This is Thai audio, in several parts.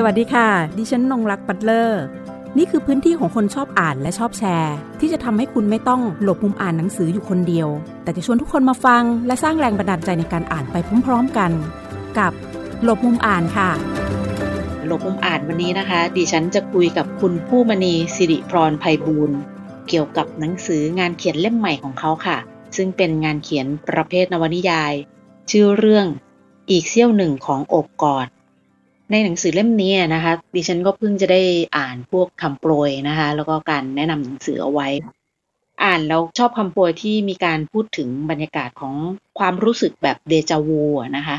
สวัสดีค่ะ ดิฉันนงรักปัตเลอร์ นี่คือพื้นที่ของคนชอบอ่านและชอบแชร์ ที่จะทำให้คุณไม่ต้องหลบมุมอ่านหนังสืออยู่คนเดียว แต่จะชวนทุกคนมาฟัง และสร้างแรงบันดาลใจในการอ่านไปพร้อมๆกัน กับหลบมุมอ่านค่ะ หลบมุมอ่านวันนี้นะคะ ดิฉันจะคุยกับคุณผู้มณีสิริพรภัยบูรณ์เกี่ยวกับหนังสืองานเขียนเล่มใหม่ของเขาค่ะ ซึ่งเป็นงานเขียนประเภทนวนิยาย ชื่อเรื่องอีกเสี้ยวหนึ่งของอบกอด ในหนังสือเล่มนี้นะคะ ดิฉันก็เพิ่งจะได้อ่านพวกคำโปรยนะคะ แล้วก็การแนะนำหนังสือเอาไว้ อ่านแล้วชอบคำโปรยที่มีการพูดถึงบรรยากาศของความรู้สึกแบบเดจาวูนะคะ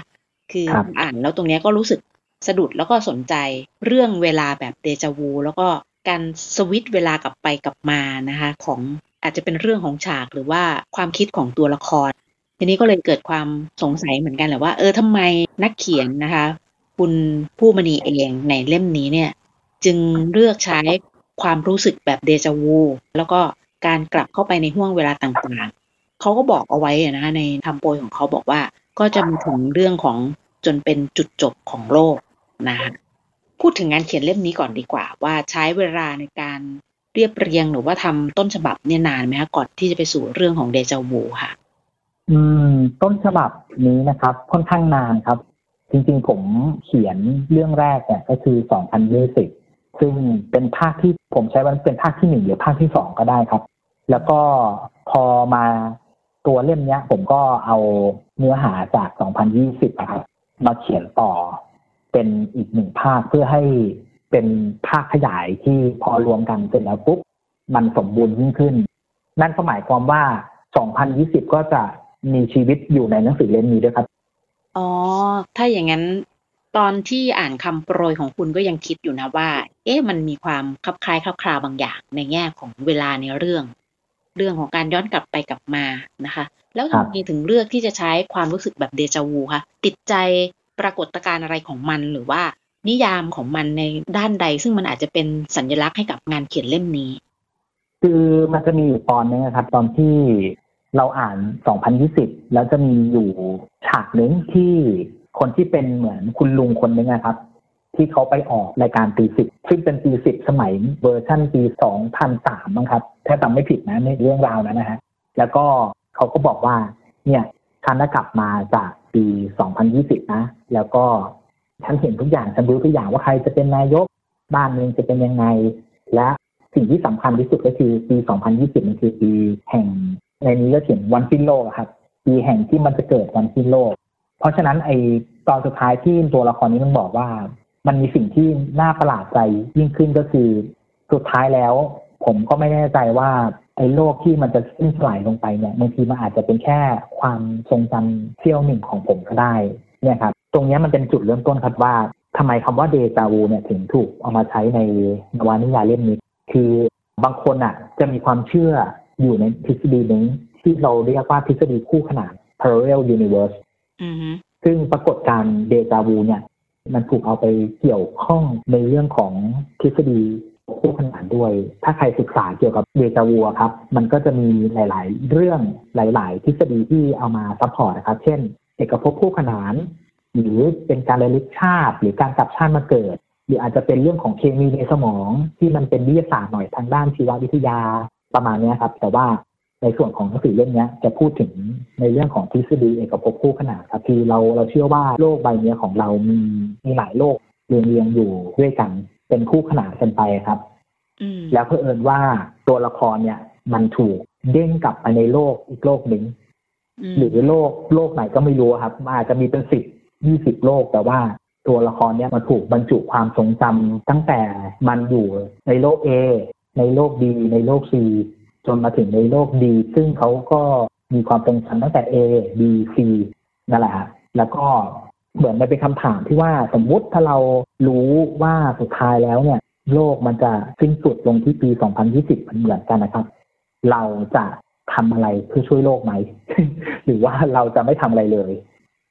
คืออ่านแล้วตรงเนี้ยก็รู้สึกสะดุดแล้วก็สนใจเรื่องเวลาแบบเดจาวูแล้วก็การสวิตช์เวลากลับไปกลับมานะคะ ของอาจจะเป็นเรื่องของฉากหรือว่าความคิดของตัวละคร ทีนี้ก็เลยเกิดความสงสัยเหมือนกันแหละว่า เออทำไมนักเขียนนะคะ คุณผู้มณีเองในเล่มนี้เนี่ย จึงเลือกใช้ความรู้สึกแบบเดจาวูแล้วก็การกลับเข้าไปในห่วงเวลาต่างๆ เขาก็บอกเอาไว้นะในทำโปรยของเขาบอกว่าก็จะมีถึงเรื่องของจนเป็นจุดจบของโลกนะคะพูดถึงงานเขียนเล่มนี้ก่อนดีกว่า ว่าใช้เวลาในการเรียบเรียงหรือว่าทำต้นฉบับเนี่ยนานไหมคะก่อนที่จะไปสู่เรื่องของเดจาวูค่ะ อืม ต้นฉบับนี้นะครับ ค่อนข้างนานครับ จริงๆ ผมเขียนเรื่องแรกเนี่ยก็คือ 2020 ซึ่งเป็นภาคที่ผมใช้ว่าเป็นภาคที่หนึ่งหรือภาคที่สองก็ได้ครับ แล้วก็พอมาตัวเล่มเนี้ย ผมก็เอาเนื้อหาจาก 2020อะครับมาเขียนต่อเป็นอีกหนึ่งภาคเพื่อให้เป็นภาคขยายที่พอรวมกันเสร็จแล้วปุ๊บมันสมบูรณ์ยิ่งขึ้น นั่นก็หมายความว่า 2020 ก็จะมีชีวิตอยู่ในหนังสือเล่มนี้ด้วยครับ อ๋อ ถ้าอย่างนั้นตอนที่อ่านคำโปรยของคุณก็ยังคิดอยู่นะว่า เอ๊ะมันมีความคลับคล้ายคลับคลาบางอย่างในแง่ของเวลาในเรื่อง เรื่องของการย้อนกลับไปกลับมานะคะ แล้วทำไมถึงเลือกที่จะใช้ความรู้สึกแบบเดจาวูคะติดใจปรากฏการณ์อะไรของมันหรือว่า นิยามของมันในด้านใด ซึ่งมันอาจจะเป็นสัญลักษณ์ให้กับงานเขียนเล่มนี้ คือมันจะมีอยู่ตอนนึงนะครับ ตอนที่ เราอ่าน 2020 แล้วจะมีอยู่ฉากหนึ่งที่คนที่เป็นเหมือนคุณลุงคนนึงนะครับ ที่เขาไปออกรายการตีสิบซึ่งเป็นตีสิบสมัยเวอร์ชันปี 2003มั้งครับ ถ้าจำไม่ผิดนะในเรื่องราวนั้นนะฮะ แล้วก็เขาก็บอกว่า เนี่ยฉันกลับมาจากปี 2020 นะ แล้วก็ฉันเห็นทุกอย่าง ฉันรู้ทุกอย่างว่าใครจะเป็นนายก บ้านเมืองจะเป็นยังไง และสิ่งที่สำคัญที่สุดก็คือปี 2020 มันคือปีแห่ง ในนี้ก็เขียนวันสิ้นโลกครับปีแห่งที่มันจะเกิดวันสิ้นโลก เพราะฉะนั้นไอตอนสุดท้ายที่ตัวละครนี้มันบอกว่า มันมีสิ่งที่น่าประหลาดใจยิ่งขึ้นก็คือ สุดท้ายแล้ว ผมก็ไม่แน่ใจว่าไอ้โลกที่มันจะสิ้นสลายลงไปเนี่ยบางทีมันอาจจะเป็นแค่ความทรงจำเสี้ยวหนึ่งของผมก็ได้เนี่ยครับตรงนี้มันเป็นจุดเริ่มต้นครับว่าทำไมคำว่าเดจาวูเนี่ยถึงถูกเอามาใช้ในนวนิยายเล่มนี้ คือบางคนอะ จะมีความเชื่อ อยู่ในทฤษฎีหนึ่งที่เราเรียกว่าทฤษฎีคู่ขนาน parallel universe อือฮึซึ่งปรากฏการณ์เดจาวูเนี่ย มันถูกเอาไปเกี่ยวข้องในเรื่องของทฤษฎีคู่ขนานด้วย ถ้าใครศึกษาเกี่ยวกับเดจาวูอะครับ มันก็จะมีหลาย ๆ เรื่องหลาย ๆ ทฤษฎีที่เอามา support นะครับ เช่น เอกภพคู่ขนาน หรือเป็นการระลึกชาติ หรือการกลับชาติมาเกิด หรืออาจจะเป็นเรื่องของเคมีในสมองที่มันเป็นวิทยาศาสตร์หน่อยทางด้านชีววิทยา ประมาณเนี้ยครับ แต่ว่าในส่วนของหนังสือเล่มเนี้ยจะพูดถึงในเรื่องของทฤษฎีเอกภพคู่ขนานครับคือเราเราเชื่อว่าโลกใบเนี้ยของเรามีมีหลายโลกเรียงเรียงๆอยู่ด้วยกันเป็นคู่ขนานกันไปครับอืมแล้วเพื่อเอิญว่าตัวละครเนี่ย มันถูกเด้งกลับไปในโลกอีกโลกหนึ่งมหรือโลกโลกไหนก็ไม่รู้ครับมันอาจจะมีเป็นสิบยี่สิบโลกแต่ว่าตัวละครเนี่ยมันถูกบรรจุความทรงจำตั้งแต่มันอยู่ในโลก A ในโลก B ในโลก C จนมาถึงในโลก D ซึ่งเขาก็มีความทรงจำตั้งแต่ A B C นั่นแหละฮะแล้วก็เหมือนมันเป็นคำถามที่ว่าสมมุติถ้าเรารู้ว่าสุดท้ายแล้วเนี่ย โลกมันจะสิ้นสุดลงที่ปี 2020มันเหมือนกันนะครับ เราจะทำอะไรเพื่อช่วยโลกไหม หรือว่าเราจะไม่ทำอะไรเลย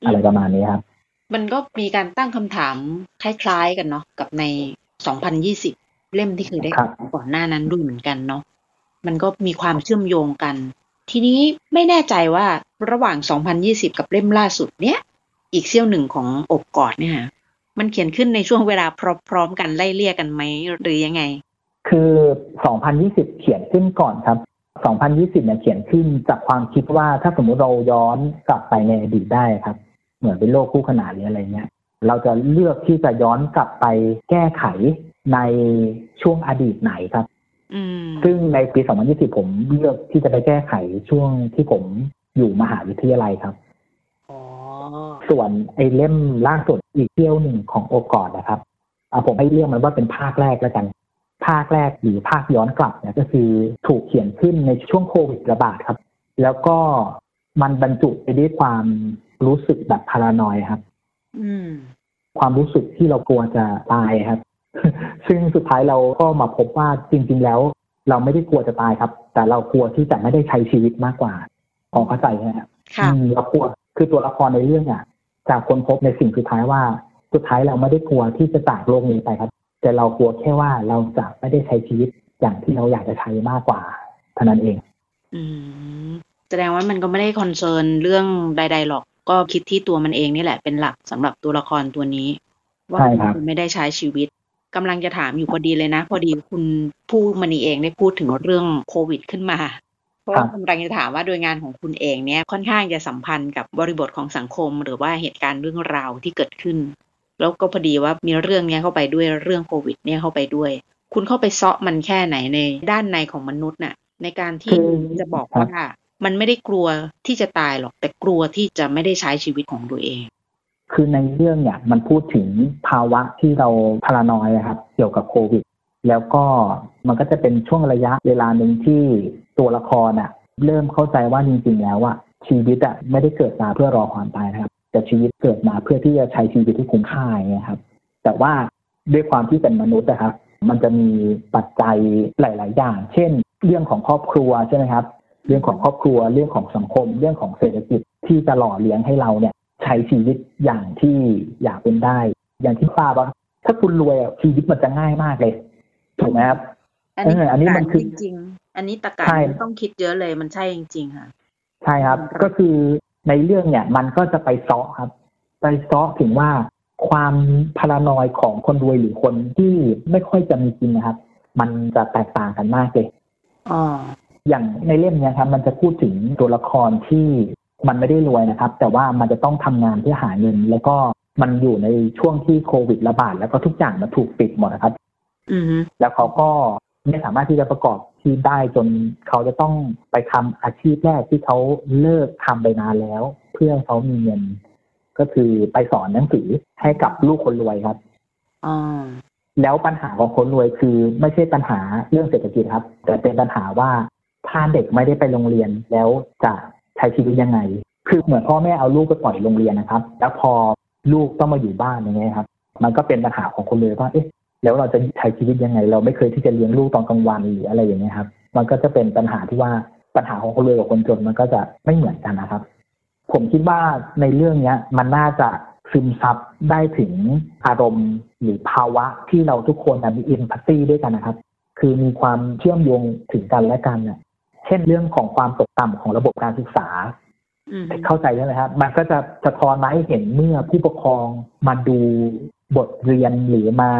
อะไรประมาณนี้ครับ มันก็มีการตั้งคำถามคล้ายๆกันเนาะกับใน 2020 เล่มที่เคยได้ครับก่อนหน้านั้นด้วยเหมือนกันเนาะมันก็มีความเชื่อมโยงกัน ทีนี้ไม่แน่ใจว่าระหว่าง 2020 กับเล่มล่าสุดเนี้ยอีกเซี่ยวหนึ่งของอบกอดเนี่ยฮะมันเขียนขึ้นในช่วงเวลาพร้อมๆกันไล่เลี่ยกันไหมหรือยังไง คือ 2020 เขียนขึ้นก่อนครับ 2020เนี่ยเขียนขึ้นจากความคิดว่าถ้าสมมุติเราย้อนกลับไปในอดีตได้ครับ เหมือนเป็นโลกคู่ขนานหรืออะไรเงี้ยเราจะเลือกที่จะย้อนกลับไปแก้ไข ในช่วงอดีตไหนครับอืมซึ่งในปี 2020 ผมเลือกที่จะไปแก้ไขช่วงที่ผมอยู่มหาวิทยาลัยครับอ๋อส่วนไอ้เล่มล่าสุดอีกเที่ยวหนึ่งของโอกอดนะครับเอาผมให้เรียกมันว่าเป็นภาคแรกแล้วกัน ภาคแรกหรือภาคย้อนกลับเนี่ยก็คือถูกเขียนขึ้นในช่วงโควิดระบาดครับ แล้วก็มันบรรจุไปด้วยความรู้สึกแบบพารานอยครับอืมความรู้สึกที่เรากลัวจะตายครับ ซึ่งสุดท้ายเราก็มาพบว่าจริง ๆ แล้ว เราไม่ได้กลัวจะตายครับ แต่เรากลัวที่จะไม่ได้ใช้ชีวิตมากกว่าพอเข้าใจไหมครับค่ะอืมเรากลัวคือตัวละครในเรื่องอะจากคนพบในสิ่งสุดท้ายว่า สุดท้ายเราไม่ได้กลัวที่จะจากโลกนี้ไปครับ แต่เรากลัวแค่ว่าเราจะไม่ได้ใช้ชีวิตอย่างที่เราอยากจะใช้มากกว่าเท่านั้นเอง อืมแสดงว่ามันก็ไม่ได้ concern เรื่องใด ๆหรอก ก็คิดที่ตัวมันเองนี่แหละเป็นหลักสำหรับตัวละครตัวนี้ ว่าใช่ครับมันไม่ได้ใช้ชีวิต กำลังจะถามอยู่พอดีเลยนะ พอดีคุณผู้มณีเองได้พูดถึงเรื่องโควิด ขึ้นมาเพราะว่ากำลังจะถามว่าโดยงานของคุณเองเนี่ยค่อนข้างจะสัมพันธ์กับบริบทของสังคม หรือว่าเหตุการณ์เรื่องราวที่เกิดขึ้น แล้วก็พอดีว่ามีเรื่องเนี้ยเข้าไปด้วยเรื่องโควิด เนี่ยเข้าไปด้วย คุณเข้าไปเซาะมันแค่ไหนในด้านในของมนุษย์น่ะ ในการที่คือจะบอกว่ามันไม่ได้กลัวที่จะตายหรอก แต่กลัวที่จะไม่ได้ใช้ชีวิตของตัวเอง คือในเรื่องเนี่ยมันพูดถึงภาวะที่เราพารานอยครับ เกี่ยวกับโควิด แล้วก็มันก็จะเป็นช่วงระยะเวลาหนึ่งที่ตัวละครอะเริ่มเข้าใจว่าจริงๆแล้วอะชีวิตอะไม่ได้เกิดมาเพื่อรอความตายนะครับ แต่ชีวิตเกิดมาเพื่อที่จะใช้ชีวิตที่คุ้มค่าอย่างเงี้ยครับ แต่ว่าด้วยความที่เป็นมนุษย์นะครับ มันจะมีปัจจัยหลาย ๆ อย่าง เช่น เรื่องของครอบครัวใช่ไหมครับ เรื่องของครอบครัว เรื่องของสังคม เรื่องของเศรษฐกิจที่จะหล่อเลี้ยงให้เราเนี่ย ช้ชีวิตอย่างที่อยากเป็นได้ อย่างที่ทราบว่าถ้าคุณรวยอะชีวิตมันจะง่ายมากเลยถูกไหมครับอันนี้เอออันนี้มันคือจริงๆอันนี้ตะการใช่ไม่ต้องคิดเยอะเลยมันใช่จริง ๆ ค่ะ ใช่ครับครับก็คือในเรื่องเนี่ย มันก็จะไปเซาะครับ ไปเซาะถึงว่าความพารานอยของคนรวยหรือคนที่ไม่ค่อยจะมีจริงนะครับ มันจะแตกต่างกันมากเลยอ๋ออย่างในเล่มเนี้ยครับ มันจะพูดถึงตัวละครที่ มันไม่ได้รวยนะครับ แต่ว่ามันจะต้องทำงานเพื่อหาเงิน แล้วก็มันอยู่ในช่วงที่โควิดระบาดแล้วก็ทุกอย่างมันถูกปิดหมดนะครับอือฮึแล้วเขาก็ไม่สามารถที่จะประกอบอาชีพได้จนเขาจะต้องไปทำอาชีพแรกที่เขาเลิกทำไปนานแล้ว เพื่อให้เขามีเงิน ก็คือไปสอนหนังสือให้กับลูกคนรวยครับอ๋อแล้วปัญหาของคนรวยคือไม่ใช่ปัญหาเรื่องเศรษฐกิจครับ แต่เป็นปัญหาว่าถ้าเด็กไม่ได้ไปโรงเรียนแล้วจะ ใช้ชีวิตยังไง คือเหมือนพ่อแม่เอาลูกไปปล่อยโรงเรียนนะครับ แล้วพอลูกต้องมาอยู่บ้านอย่างเงี้ยครับ มันก็เป็นปัญหาของคนรวยว่าเอ๊ะแล้วเราจะใช้ชีวิตยังไง เราไม่เคยที่จะเลี้ยงลูกตอนกลางวันหรืออะไรอย่างเงี้ยครับ มันก็จะเป็นปัญหาที่ว่าปัญหาของคนรวยกับคนจนมันก็จะไม่เหมือนกันนะครับ ผมคิดว่าในเรื่องเนี้ย มันน่าจะซึมซับได้ถึงอารมณ์หรือภาวะที่เราทุกคนมีอินพัตตีด้วยกันนะครับ คือมีความเชื่อมโยงถึงกันและกันน่ะ เช่นเรื่องของความตกต่ำของระบบการศึกษาอืมเข้าใจใช่ไหมครับ มันก็จะสะท้อนมาให้เห็นเมื่อผู้ปกครองมาดูบทเรียนหรือมา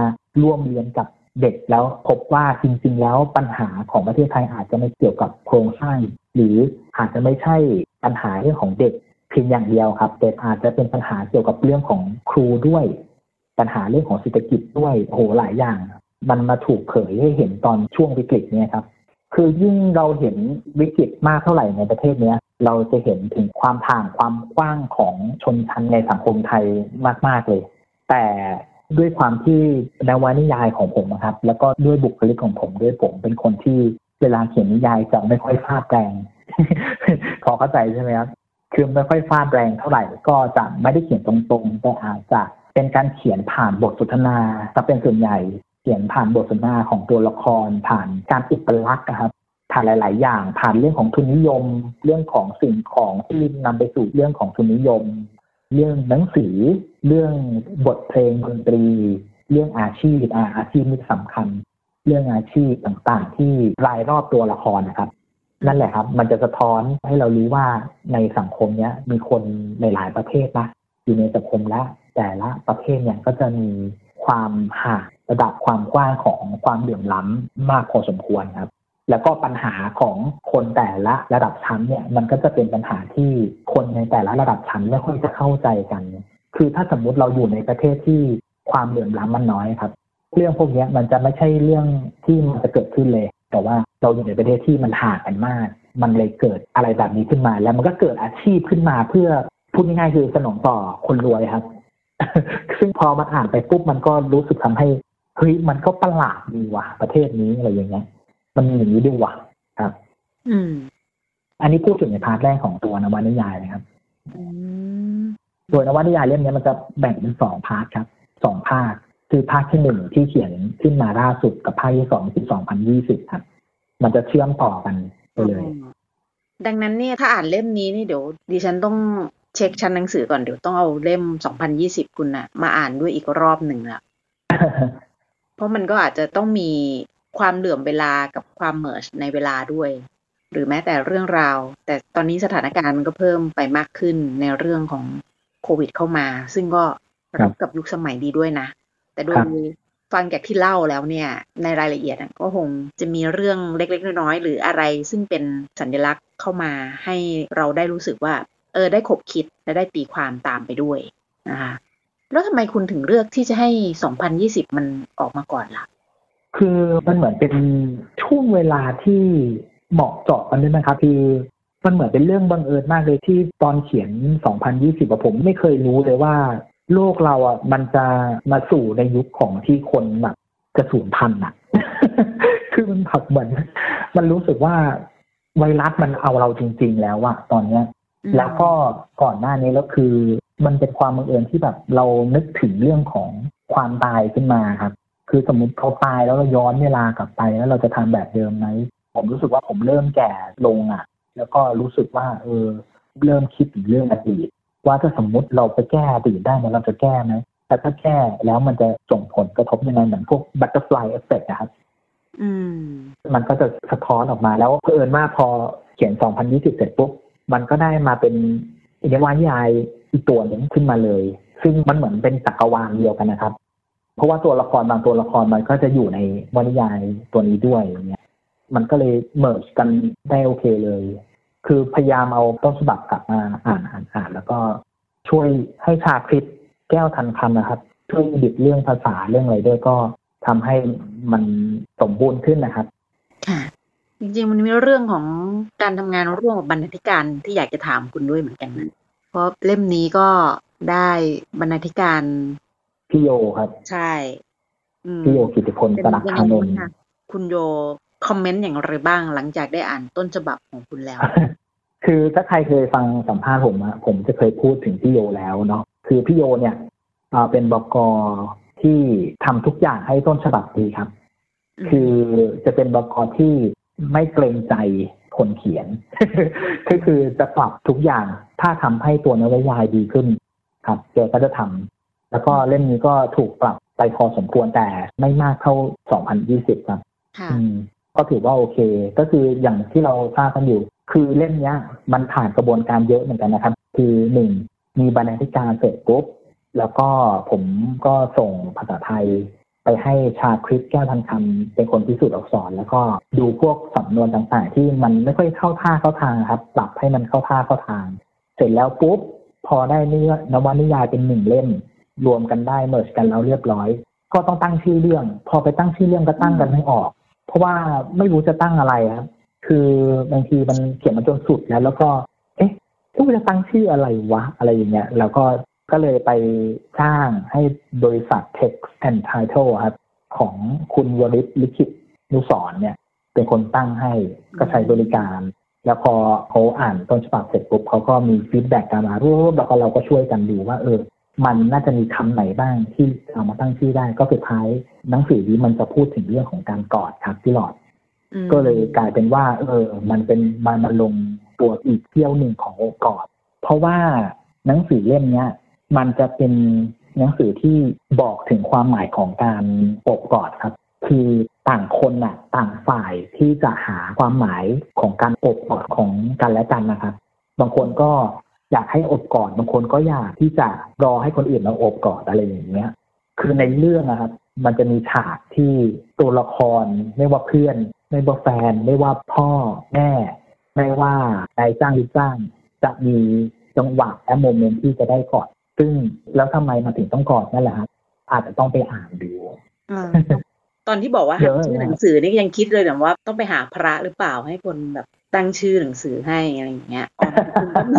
ร่วมเรียนกับเด็กแล้วพบว่าจริง ๆ แล้วปัญหาของประเทศไทยอาจจะไม่เกี่ยวกับโครงสร้างหรืออาจจะไม่ใช่ปัญหาเรื่องของเด็กเพียงอย่างเดียวครับ แต่อาจจะเป็นปัญหาเกี่ยวกับเรื่องของครูด้วย ปัญหาเรื่องของเศรษฐกิจด้วยโอ้โหหลายอย่าง มันมาถูกเผยให้เห็นตอนช่วงวิกฤตเนี่ยครับ คือยิ่งเราเห็นวิกฤตมากเท่าไหร่ในประเทศเนี้ย เราจะเห็นถึงความถ่างความกว้างของชนชั้นในสังคมไทยมากๆเลย แต่ด้วยความที่นวนิยายของผมนะครับ แล้วก็ด้วยบุคลิกของผมด้วยผมเป็นคนที่เวลาเขียนนิยายจะไม่ค่อยฟาดแรงพอเข้าใจใช่ไหมครับคือไม่ค่อยฟาดแรงเท่าไหร่ ก็จะไม่ได้เขียนตรงๆแต่อาจจะเป็นการเขียนผ่านบทสนทนาจะเป็นส่วนใหญ่ ขียนผ่านบทสนทนาของตัวละครผ่านการอุปลักษณ์นะครับผ่านหลาย ๆ อย่าง ผ่านเรื่องของทุนนิยม เรื่องของสิ่งของที่นำไปสู่เรื่องของทุนนิยม เรื่องหนังสือ เรื่องบทเพลงดนตรี เรื่องอาชีพอาอาชีพนี่สำคัญ เรื่องอาชีพต่าง ๆ ที่รายรอบตัวละครนะครับ นั่นแหละครับ มันจะสะท้อนให้เรารู้ว่าในสังคมเนี้ยมีคนหลายๆประเภทนะอยู่ในสังคมล้วแต่ละประเภทเนี่ยก็จะมีความห่าง ระดับความกว้างของความเหลื่อมล้ำมากพอสมควรครับ แล้วก็ปัญหาของคนแต่ละระดับชั้นเนี่ยมันก็จะเป็นปัญหาที่คนในแต่ละระดับชั้นไม่ค่อยจะเข้าใจกัน คือถ้าสมมุติเราอยู่ในประเทศที่ความเหลื่อมล้ำมันน้อยครับ เรื่องพวกนี้มันจะไม่ใช่เรื่องที่มันจะเกิดขึ้นเลย แต่ว่าเราอยู่ในประเทศที่มันห่างกันมาก มันเลยเกิดอะไรแบบนี้ขึ้นมา แล้วมันก็เกิดอาชีพขึ้นมาเพื่อพูดง่ายๆคือสนองต่อคนรวยครับ ซึ่งพอมันอ่านไปปุ๊บมันก็รู้สึกทำให้ เฮ้ยมันก็ประหลาดดีว่ะ ประเทศนี้อะไรอย่างเงี้ย มันมีอย่างนี้ด้วยว่ะครับ อืม อันนี้พูดถึงใน part แรกของตัวนวนิยายนะครับอืมโดยนวนิยายเล่มนี้มันจะแบ่งเป็นสอง part ครับสองภาคคือภาคที่หนึ่งที่เขียนขึ้นมาล่าสุดกับภาคที่สองคือสองพันยี่สิบครับ มันจะเชื่อมต่อกันไปเลย ดังนั้นเนี่ยถ้าอ่านเล่มนี้นี่เดี๋ยว ดิฉันต้องเช็คชั้นหนังสือก่อนเดี๋ยวต้องเอาเล่ม2020คุณนะมาอ่านด้วยอีกรอบหนึ่งละ เพราะมันก็อาจจะต้องมีความเหลื่อมเวลากับความ merge ในเวลาด้วย หรือแม้แต่เรื่องราว แต่ตอนนี้สถานการณ์มันก็เพิ่มไปมากขึ้นในเรื่องของโควิดเข้ามา ซึ่งก็รับกับยุคสมัยดีด้วยนะ แต่โดยฟังจากที่เล่าแล้วเนี่ย ในรายละเอียดก็คงจะมีเรื่องเล็กๆน้อยๆหรืออะไรซึ่งเป็นสัญลักษณ์เข้ามาให้เราได้รู้สึกว่า เออได้ขบคิดและได้ตีความตามไปด้วยนะคะ แล้วทำไมคุณถึงเลือกที่จะให้ 2020 มันออกมาก่อนล่ะ คือมันเหมือนเป็นช่วงเวลาที่เหมาะเจาะกันด้วยนะครับคือมันเหมือนเป็นเรื่องบังเอิญมากเลยที่ตอนเขียน 2020อะผมไม่เคยรู้เลยว่า โลกเราอะมันจะมาสู่ในยุคของที่คนแบบจะสูญพันธุ์อะ คือมันแบบเหมือนมันรู้สึกว่าไวรัสมันเอาเราจริง ๆ แล้วอะตอนเนี้ยอืมแล้วก็ก่อนหน้านี้แล้วคือ มันเป็นความบังเอิญที่แบบเรานึกถึงเรื่องของความตายขึ้นมาครับ คือสมมติเขาตายแล้วเราย้อนเวลากลับไปแล้วเราจะทำแบบเดิมไหมผมรู้สึกว่าผมเริ่มแก่ลงอะ แล้วก็รู้สึกว่า เออ เริ่มคิดถึงเรื่องอดีตว่าถ้าสมมุติเราไปแก้อดีตได้เนี่ยเราจะแก้ไหมแต่ถ้าแก้แล้วมันจะส่งผลกระทบยังไงเหมือนพวก butterfly effect นะครับอืมมันก็จะสะท้อนออกมาแล้วเผอิญว่าพอเขียน 2020 เสร็จปุ๊บ มันก็ได้มาเป็นนวนิยาย อีกตัวหนึ่งขึ้นมาเลย ซึ่งมันเหมือนเป็นจักรวาลเดียวกันนะครับ เพราะว่าตัวละครบางตัวละครมันก็จะอยู่ในนวนิยายตัวนี้ด้วยอย่างเงี้ยมันก็เลย merge กันได้โอเคเลย คือพยายามเอาต้นฉบับกลับมาอ่านอ่านอ่านแล้วก็ช่วยให้ชาคริตแก้วทันคำนะครับ ช่วยดิบเรื่องภาษาเรื่องอะไรด้วยก็ทำให้มันสมบูรณ์ขึ้นนะครับ ค่ะ จริงๆ มันมีเรื่องของการทำงานร่วมกับบรรณาธิการที่อยากจะถามคุณด้วยเหมือนกันนะ ราะเล่มนี้ก็ได้บรรณาธิการพี่โยครับ ใช่อืมพี่โยกิติพลเป็นสลักยังพาไงนบ้างนท์คะคุณโยคอมเมนต์อย่างไรบ้างหลังจากได้อ่านต้นฉบับของคุณแล้ว คือถ้าใครเคยฟังสัมภาษณ์ผมอะผมจะเคยพูดถึงพี่โยแล้วเนาะคือพี่โยเนี่ยอ่าเป็นบกที่ทำทุกอย่างให้ต้นฉบับดีครับอืมคือจะเป็นบกที่ไม่เกรงใจ คนเขียน ก็คือจะปรับทุกอย่างถ้าทำให้ตัวนวนิยายดีขึ้น ครับแกก็จะทำแล้วก็เล่มนี้ก็ถูกปรับไปพอสมควรแต่ไม่มากเท่า 2020 ครับค่ะอืมก็ถือว่าโอเค ก็คืออย่างที่เราทราบกันอยู่ คือเล่มเนี้ยมันผ่านกระบวนการเยอะเหมือนกันนะครับ คือหนึ่งมีบรรณาธิการเสร็จปุ๊บแล้วก็ผมก็ส่งภาษาไทย ไปให้ชาคริสแก้วทันคำเป็นคนพิสูจน์อักษร แล้วก็ดูพวกสำนวนต่างๆ ที่มันไม่ค่อยเข้าท่าเข้าทางครับ ปรับให้มันเข้าท่าเข้าทาง เสร็จแล้วปุ๊บพอได้เนื้อนวนิยายเป็นหนึ่งเล่ม รวมกันได้เมิร์ชกันแล้วเรียบร้อย ก็ต้องตั้งชื่อเรื่อง พอไปตั้งชื่อเรื่องก็ตั้งกันไม่ออก เพราะว่าไม่รู้จะตั้งอะไรครับคือบางทีมันเขียนมาจนสุดแล้ว แล้วก็ เอ๊ะกูจะตั้งชื่ออะไรวะอะไรอย่างเงี้ย แล้วก็ ก็เลยไปจ้างให้บริษัท Text and Title ครับ ของคุณวริศลิขิตนุสรณ์เนี่ย เป็นคนตั้งให้ก็ใช้บริการ แล้วพอเขาอ่านต้นฉบับเสร็จปุ๊บเขาก็มีฟีดแบ็กกลันมารูปแล้วก็เราก็ช่วยกันดูว่าเออ มันน่าจะมีคำไหนบ้างที่เอามาตั้งชื่อได้ก็สุดท้ายหนังสือนี้มันจะพูดถึงเรื่องของการกอดครับพี่หลอดอืมก็เลยกลายเป็นว่า เออ มันเป็นมันมาลงตัวอีกเที่ยวหนึ่งของโอกอด เพราะว่าหนังสือเล่มเนี้ย มันจะเป็นหนังสือที่บอกถึงความหมายของการอบกอดครับ คือต่างคนน่ะต่างฝ่ายที่จะหาความหมายของการอบกอดของกันและกันนะครับ บางคนก็อยากให้อบกอนบางคนก็อยากที่จะรอให้คนอื่นมาอบกอนอะไรอย่างเงี้ย คือในเรื่องนะครับ มันจะมีฉากที่ตัวละครไม่ว่าเพื่อน ไม่ว่าแฟน ไม่ว่าพ่อแม่ ไม่ว่านายจ้างหรือจ้าง จะมีจังหวะและโมเมนต์ที่จะได้กอด ซึ่งแล้วทำไมมาถึงต้องกอดนั่นแหละครับอาจจะต้องไปอ่านดูตอนที่บอกว่าเยหาอะชื่อหนังสือนี่ยังคิดเลยแบบว่าต้องไปหาพระหรือเปล่าให้คนแบบตั้งชื่อหนังสือให้อะไรอย่างเงี้ยอ๋อคุณก็มี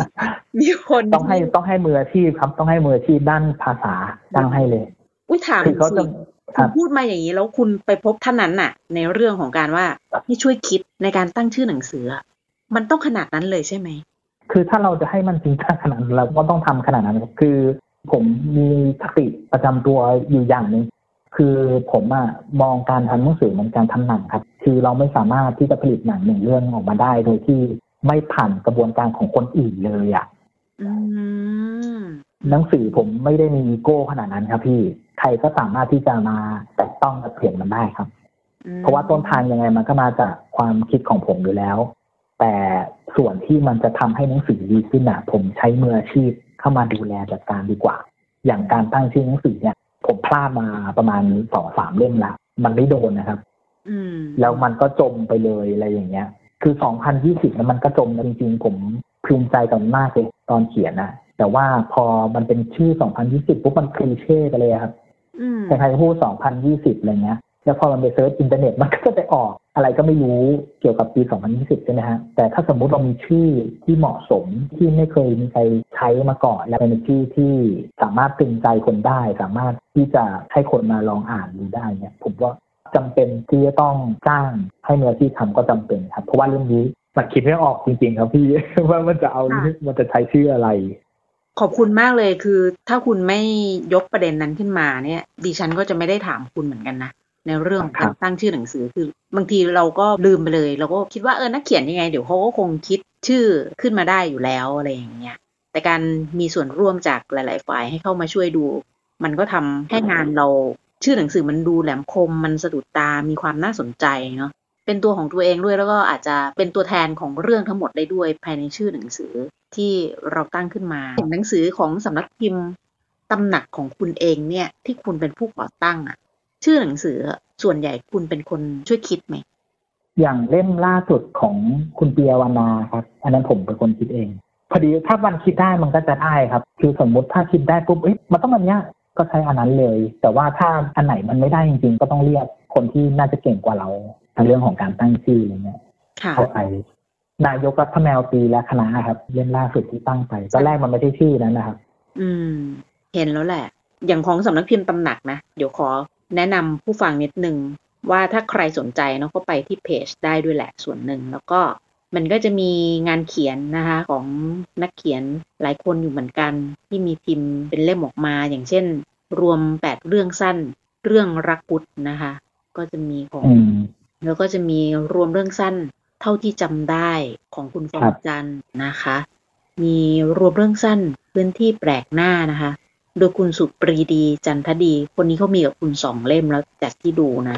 มีคนต้องให้ต้องให้มืออาชีพครับต้องให้มืออาชีพด้านภาษาตั้งให้เลย อุ้ยถามคือเขาจะสิคคุรัณบพูดมาอย่างนี้แล้วคุณไปพบท่านนั้นน่ะ ในเรื่องของการว่าให้ช่วยคิดในการตั้งชื่อหนังสืออะมันต้องขนาดนั้นเลยใช่ไหม คือถ้าเราจะให้มันจริงจังขนาดนั้นเราก็ต้องทำขนาดนั้นครับคือผมมีสติประจำตัวอยู่อย่างหนึ่งคือผมอะมองการทำหนังสือเหมือนการทำหนังครับ คือเราไม่สามารถที่จะผลิตหนังหนึ่งเรื่องออกมาได้ โดยที่ไม่ผ่านกระบวนการของคนอื่นเลยอะอืมหนังสือผมไม่ได้มีอีโก้ขนาดนั้นครับ พี่ใครก็สามารถที่จะมาแตะต้องกับเขียนมันได้ครับอืมเพราะว่าต้นทางยังไงมันก็มาจากความคิดของผมอยู่แล้ว แต่ส่วนที่มันจะทำให้หนังสือดีขึ้นอะ ผมใช้มืออาชีพเข้ามาดูแลจัดการดีกว่า อย่างการตั้งชื่อหนังสือเนี่ย ผมพลาดมาประมาณสองสามเล่มละมันไม่โดนนะครับอืมแล้วมันก็จมไปเลยอะไรอย่างเงี้ย คือ2020แล้วมันก็จมนะจริงๆ ผมภูมิใจกับมันมากเลยตอนเขียนนะแต่ว่าพอมันเป็นชื่อ2020ปุ๊บมัน cliché ไปเลยครับอืมใครๆก็พูด2020อะไรเงี้ย แล้วพอมันไป search อินเทอร์เน็ตมันก็จะไปออกอะไรก็ไม่รู้เกี่ยวกับปี 2020 ใช่ไหมฮะ แต่ถ้าสมมุติเรามีชื่อที่เหมาะสมที่ไม่เคยมีใครใช้มาก่อน และเป็นชื่อที่สามารถตึงใจคนได้ สามารถที่จะให้คนมาลองอ่านดูได้เนี่ยผมว่าจำเป็นที่จะต้องจ้างให้มืออาชีพทำก็จำเป็นครับ เพราะว่าเรื่องนี้มันคิดไม่ออกจริง ๆ ครับพี่ว่ามันจะเอาค่ะมันจะใช้ชื่ออะไร ขอบคุณมากเลยคือ ถ้าคุณไม่ยกประเด็นนั้นขึ้นมาเนี่ย ดิฉันก็จะไม่ได้ถามคุณเหมือนกันนะ ในเรื่องของครัการบตั้งชื่อหนังสือคือบางทีเราก็ลืมไปเลย เราก็คิดว่าเออนักเขียนยังไง เดี๋ยวเขาก็คงคิดชื่อขึ้นมาได้อยู่แล้วอะไรอย่างเงี้ยแต่การมีส่วนร่วมจากหลาย ๆ ฝ่ายให้เข้ามาช่วยดู มันก็ทำให้งานเราชื่อหนังสือมันดูแหลมคมมันสะดุดตามีความน่าสนใจเนาะเป็นตัวของตัวเองด้วยแล้วก็อาจจะเป็นตัวแทนของเรื่องทั้งหมดได้ด้วยภายในชื่อหนังสือที่เราตั้งขึ้นมาหนังสือของสำนักพิมพ์ตำหนักของคุณเองเนี่ยที่คุณเป็นผู้ก่อตั้งอะ ชื่อหนังสือส่วนใหญ่คุณเป็นคนช่วยคิดไหม อย่างเล่มล่าสุดของคุณเปียวานาครับ อันนั้นผมเป็นคนคิดเอง พอดีถ้ามันคิดได้มันก็จะได้ครับ คือสมมุติถ้าคิดได้ปุ๊บเอ๊ะมันต้องอันเนี้ยก็ใช้อันนั้นเลย แต่ว่าถ้าอันไหนมันไม่ได้จริงๆ ก็ต้องเรียกคนที่น่าจะเก่งกว่าเราในเรื่องของการตั้งชื่ออะไรเงี้ยค่ะเข้าไปนายกรัฐแมวตีและคณะครับเล่มล่าสุดที่ตั้งไปตอนแรกมันไม่ใช่ชื่อนั้นนะครับ อืม เห็นแล้วแหละ อย่างของสำนักพิมพ์ตำหนักนะ เดี๋ยวขอ แนะนำผู้ฟังนิดนึงว่าถ้าใครสนใจเนาะก็ไปที่เพจได้ด้วยแหละส่วนหนึ่ง แล้วก็มันก็จะมีงานเขียนนะคะของนักเขียนหลายคนอยู่เหมือนกัน ที่มีพิมพ์เป็นเล่มออกมา อย่างเช่น รวมแปดเรื่องสั้น เรื่องรักพุทธนะคะ ก็จะมีของอืมแล้วก็จะมีรวมเรื่องสั้น เท่าที่จำได้ของคุณฟอครังบจันทร์นะคะ มีรวมเรื่องสั้นพื้นที่แปลกหน้านะคะ โดยคุณสุปรีดีจันทดี คนนี้เขามีกับคุณสองเล่มแล้วจากที่ดูนะ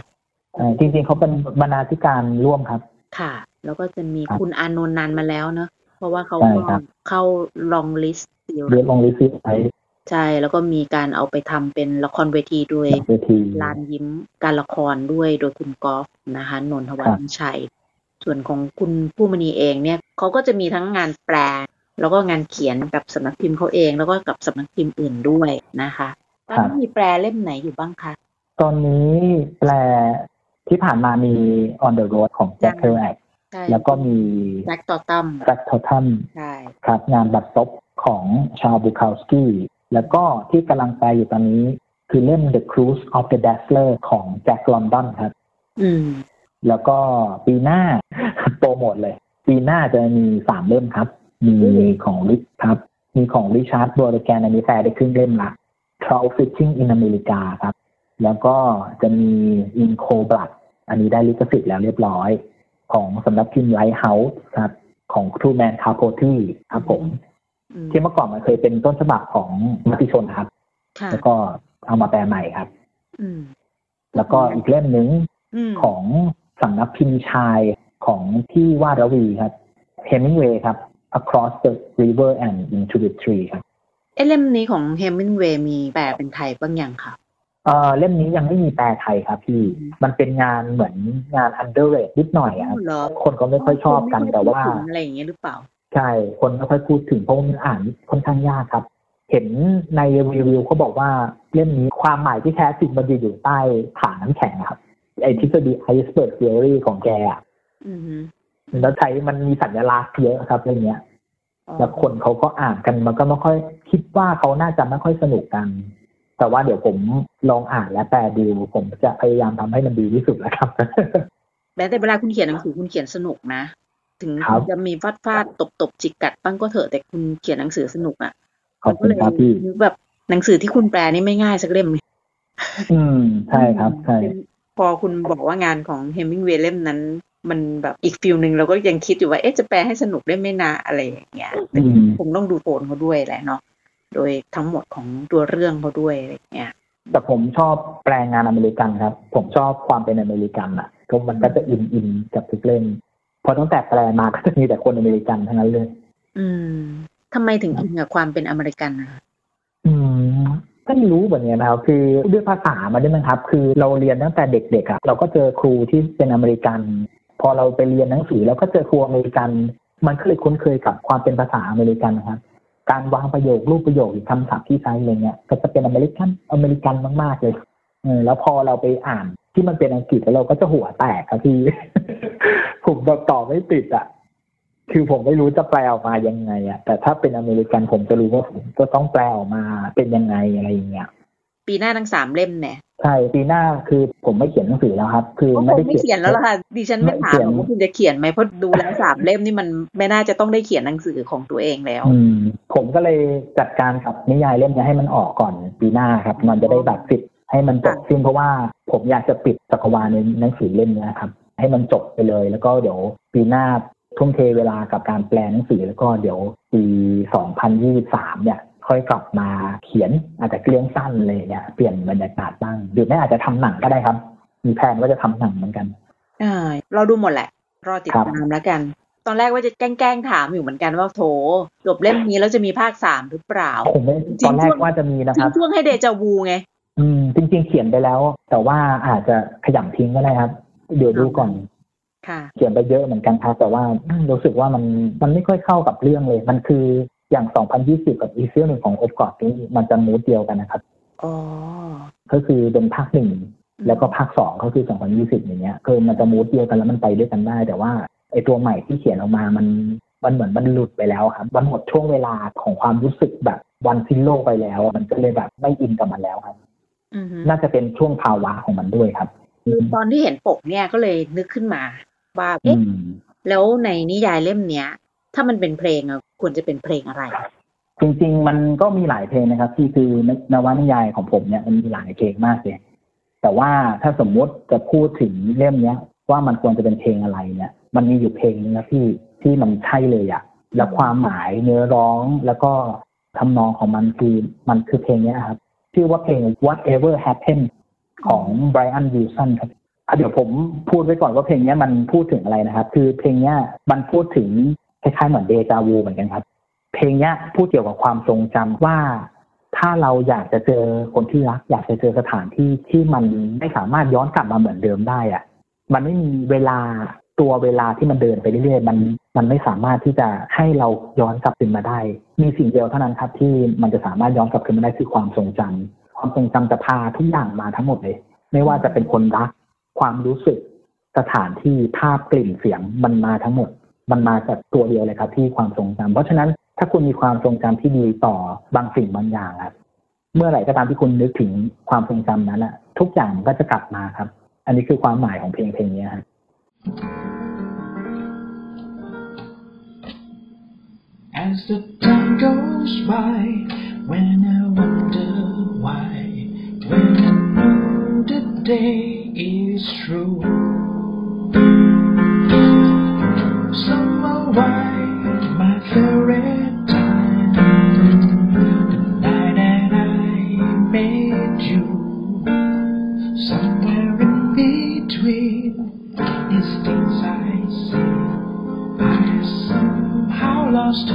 เอ่อจริงๆเขาเป็นบรรณาธิการร่วมครับ ค่ะ แล้วก็จะมีครับคุณอานนท์นานมาแล้วเนอะเพราะว่าเขาใช่ก็ครับเข้าลองลิสต์เรียกลงลิซิไว้ใช่ แล้วก็มีการเอาไปทำเป็นละครเวทีโดยเวทีลานยิ้มการละครด้วยโดยคุณกอล์ฟนะคะนนทวัฒน์ชัย ส่วนของคุณผู้มณีเองเนี่ยเขาก็จะมีทั้งงานแปล แล้วก็งานเขียนกับสำนักพิมพ์เขาเอง แล้วก็กับสำนักพิมพ์อื่นด้วยนะคะตอนนี้มีแปลเล่มไหนอยู่บ้างคะตอนนี้แปลที่ผ่านมามี On the Road ของแจ็คเครูแอคใช่แล้วก็มี Factotum Factotum ใช่ครับงานบัดซบของชาร์ลส์ บูคาวสกี้ แล้วก็ที่กำลังแปลอยู่ตอนนี้ คือเล่ม The Cruise of the Dazzler ของแจ็คลอนดอนครับอืมแล้วก็ปีหน้าโปรโมทเลย ปีหน้าจะมีสามเล่มครับ มีของริชครับ มีของริชาร์ดบัวแกนอันนี้แปลได้ครึ่งเล่มละ Trout Fishing in America ครับ แล้วก็จะมี In Cold Blood อันนี้ได้ลิขสิทธิ์แล้วเรียบร้อย ของสำนักพิมพ์ Lighthouse ครับของ True Man c a p o t y ครับผมอืมที่เมื่อก่อนมันเคยเป็นต้นฉบับของมติชนครับค่ะแล้วก็เอามาแปลใหม่ครับอืมแล้วก็อีกเล่มหนึ่งอืมของสำนักพิมพ์ชายของที่วาดรวีครับเฮมิงเวย์ครับ Across the River and Into the Tree ครับเอ้เล่มนี้ของเฮมินเวย์มีแปลเป็นไทยบ้างยังคะเอ่อเล่มนี้ยังไม่มีแปลไทยครับพี่อืมมันเป็นงานเหมือนงาน underrate นิดหน่อยอะครับเหรอคนก็ไม่ค่อยชอบกันแต่ว่าไม่ค่อยพูดถึงอะไรอย่างเงี้ยหรือเปล่า ใช่ คนไม่ค่อยพูดถึงเพราะว่ามันอ่านค่อนข้างยากครับ เห็นในรีวิวเขาบอกว่าเล่มนี้ความหมายที่แท้จริงมันจะอยู่ใต้ฐานน้ำแข็งครับ ไอทฤษฎี iceberg theory ของแกอะอือฮึ แล้วใช้มันมีสัญลักษณ์เยอะครับเรื่องเนี้ยอ๋อแล้วคนเขาก็อ่านกันมันก็ไม่ค่อย คิดว่าเขาน่าจะไม่ค่อยสนุกกัน แต่ว่าเดี๋ยวผมลองอ่านและแปลดูผมจะพยายามทำให้มันดีที่สุดแล้วครับแม้แต่เวลาคุณเขียนหนังสือคุณเขียนสนุกนะ ถึงครับจะมีฟาดฟาดตบตบจิกกัดบ้างก็เถอะแต่คุณเขียนหนังสือสนุกอะขอบคุณครับพี่นึกแบบหนังสือที่คุณแปลนี่ไม่ง่ายสักเล่มเลยอืมใช่ครับใช่พอคุณบอกว่างานของเฮมิงเวย์เล่มนั้น มันแบบอีกฟิลหนึ่งเราก็ยังคิดอยู่ว่าเอ๊ะจะแปลให้สนุกได้ไหม่นาอะไรอย่างเงี้ยแต่อืมคงต้องดูโทนเขาด้วยแหละเนาะโดยทั้งหมดของตัวเรื่องเขาด้วยอะไรอย่างเงี้ยแต่ผมชอบแปลงานอเมริกันครับ ผมชอบความเป็นอเมริกันอะก็มันก็จะอินอินกับทุกเล่มเออตั้งแต่แปลมาก็จะมีแต่คนอเมริกันทั้งนั้นเลย อืมทำไมถึงอินกับความเป็นอเมริกันนะคะอืมไม่รู้เหมือนกันนะครับคือด้วยภาษามาด้วยมั้งครับ คือเราเรียนตั้งแต่เด็กๆอะเราก็เจอครูที่เป็นอเมริกัน พอเราไปเรียนหนังสือแล้วก็เจอครูอเมริกัน มันก็เลยคุ้นเคยกับความเป็นภาษาอเมริกันนะครับ การวางประโยครูปประโยคหรือคำศัพท์ที่ใช้อะไรเงี้ย ก็จะเป็นอเมริกันอเมริกันมากๆเลยเออแล้วพอเราไปอ่านที่มันเป็นอังกฤษแล้วเราก็จะหัวแตกครับพี่ผมแบบต่อไม่ติดอะคือผมไม่รู้จะแปลออกมายังไงอะแต่ถ้าเป็นอเมริกันผมจะรู้ว่าผมก็ต้องแปลออกมาเป็นยังไงอะไรอย่างเงี้ย ปีหน้าทั้งสามเล่มเนี่ย ใช่ปีหน้าคือผมไม่เขียนหนังสือแล้วครับ คือก็คไม่งได้ไม่เขียนแล้วล่ะค่ะดิฉันไม่ไม่ถามเขียนหรอกว่าคุณจะเขียนไหมเพราะดูแล้วสามเล่มนี่มันไม่น่าจะต้องได้เขียนหนังสือของตัวเองแล้วอืมผมก็เลยจัดการกับนิยายเล่มนี้ให้มันออกก่อนปีหน้าครับ มันจะได้แบบปิดให้มันจบสิ้นเพราะว่าผมอยากจะปิดจักรวาลในหนังสือเล่มนี้ครับ ให้มันจบไปเลย แล้วก็เดี๋ยวปีหน้าทุ่มเทเวลากับการแปลหนังสือแล้วก็เดี๋ยวปี 2023 เนี่ย ค่อยกลับมาเขียนอาจจะเรื่องสั้นเลยเนี่ยเปลี่ยนบรรยากาศบ้างหรือไม่อาจจะทำหนังก็ได้ครับ มีแผนว่าจะทำหนังเหมือนกันอ่าเราดูหมดแหละ รอติดครับตามแล้วกัน ตอนแรกว่าจะแกล้งๆถามอยู่เหมือนกันว่าโถจบเล่มนี้แล้วจะมีภาคสามหรือเปล่าผมไม่จริงๆตอนแรกว่าจะมีนะคทิ้รังบช่วงให้เดจาวูไงอืมจริง ๆ เขียนไปแล้ว แต่ว่าอาจจะขยำทิ้งก็ได้ครับ เดี๋ยวดูก่อนค่ะเขียนไปเยอะเหมือนกันครับแต่ว่าอืมรู้สึกว่ามันมันไม่ค่อยเข้ากับเรื่องเลย มันคือ อย่าง 2020 กับอีเซียหนึ่งของโอบกอดนี่มันจะมูดเดียวกันนะครับอ๋อก็คือเป็นภาคหนึ่งแล้วก็ภาคสองก็คือ 2020 อย่างเงี้ยคือมันจะมูดเดียวกันแล้วมันไปด้วยกันได้ แต่ว่าไอตัวใหม่ที่เขียนออกมามันมันเหมือนมันหลุดไปแล้วครับ มันหมดช่วงเวลาของความรู้สึกแบบวันซิโลไปแล้ว มันก็เลยแบบไม่อินกับมันแล้วครับอือฮึน่าจะเป็นช่วงภาวะของมันด้วยครับคือตอนที่เห็นปกเนี่ยก็เลยนึกขึ้นมาว่าอืเอ๊ะมแล้วในนิยายเล่มเนี้ย ถ้ามันเป็นเพลงอะ ควรจะเป็นเพลงอะไร จริง ๆ มันก็มีหลายเพลงนะครับ ที่คือนวนิยายของผมเนี่ยมันมีหลายเพลงมากเลยแต่ว่าถ้าสมมติจะพูดถึงเล่มเนี้ย ว่ามันควรจะเป็นเพลงอะไรเนี่ย มันมีอยู่เพลงนึงนะที่ที่มันใช่เลยอะแล้วความหมายเนื้อร้องแล้วก็ทำนองของมันคือมันคือเพลงนี้ครับ ชื่อว่าเพลง Whatever Happened ของ Brian Wilson ครับเดี๋ยวผมพูดไว้ก่อนว่าเพลงนี้มันพูดถึงอะไรนะครับ คือเพลงนี้มันพูดถึง คล้ายๆเหมือนเดจาวูเหมือนกันครับ เพลงเนี้ยพูดเกี่ยวกับความทรงจำว่า ถ้าเราอยากจะเจอคนที่รัก อยากจะเจอสถานที่ที่มันไม่สามารถย้อนกลับมาเหมือนเดิมได้อะมันไม่มีเวลาตัวเวลาที่มันเดินไปเรื่อยๆมันมันไม่สามารถที่จะให้เราย้อนกลับคืนมาได้ มีสิ่งเดียวเท่านั้นครับที่มันจะสามารถย้อนกลับคืนมาได้คือความทรงจำความทรงจำจะพาทุกอย่างมาทั้งหมดเลย ไม่ว่าจะเป็นคนรัก ความรู้สึกสถานที่ภาพกลิ่นเสียงมันมาทั้งหมด มันมาจากตัวเดียวเลยครับที่ความทรงจำเพราะฉะนั้นถ้าคุณมีความทรงจำที่ดีต่อบางสิ่งบางอย่างครับ เมื่อไหร่ก็ตามที่คุณนึกถึงความทรงจำนั้นอะทุกอย่างมันก็จะกลับมาครับ อันนี้คือความหมายของเพลงเพลงนี้ครับ the time goes by, when I wonder why, when I know the day is through. Summer white, my favorite time, the night that I met you. Somewhere in between is things I see. I somehow lost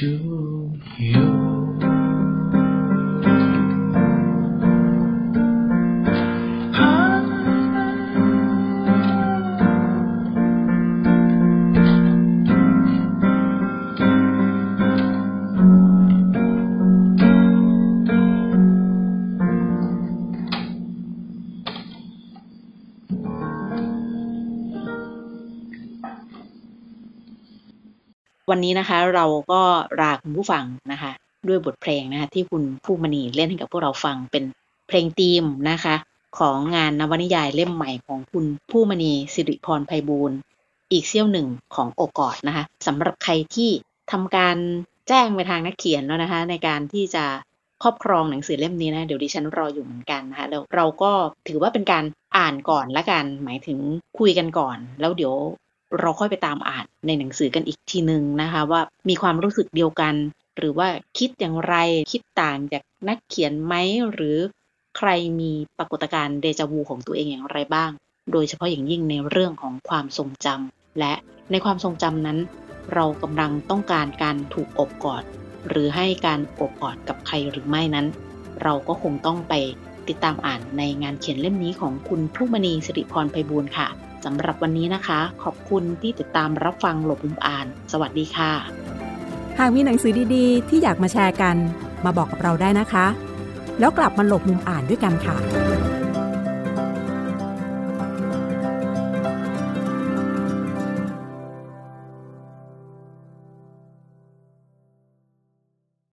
to you. วันนี้นะคะ เราก็ลาคุณผู้ฟังนะคะ ด้วยบทเพลงนะคะที่คุณผู้มณีเล่นให้กับพวกเราฟังเป็นเพลงธีมนะคะ ของงานนวนิยายเล่มใหม่ของคุณผู้มณีสิริพรไพบูลย์อีกเสี้ยวหนึ่งของโอกอดนะคะสำหรับใครที่ทำการแจ้งไปทางนักเขียนแล้วนะคะ ในการที่จะครอบครองหนังสือเล่มนี้นะ เดี๋ยวดิฉันรออยู่เหมือนกันนะคะแล้วเราก็ถือว่าเป็นการอ่านก่อนละกัน หมายถึงคุยกันก่อน แล้วเดี๋ยว เราค่อยไปตามอ่านในหนังสือกันอีกทีหนึ่งนะคะ ว่ามีความรู้สึกเดียวกัน หรือว่าคิดอย่างไรคิดต่างจากนักเขียนไหมหรือใครมีปรากฏการณ์เดจาวูของตัวเองอย่างไรบ้าง โดยเฉพาะอย่างยิ่งในเรื่องของความทรงจำและในความทรงจำนั้น เรากำลังต้องการการถูกอบกอด หรือให้การอบกอดกับใครหรือไม่นั้น เราก็คงต้องไปติดตามอ่านในงานเขียนเล่มนี้ของคุณผู้มณีสิริพรไพบูลย์ค่ะ สำหรับวันนี้นะคะ ขอบคุณที่ติดตามรับฟังหลบมุมอ่าน สวัสดีค่ะ หากมีหนังสือดีๆ ที่อยากมาแชร์กัน มาบอกกับเราได้นะคะ แล้วกลับมาหลบมุมอ่านด้วยกันค่ะ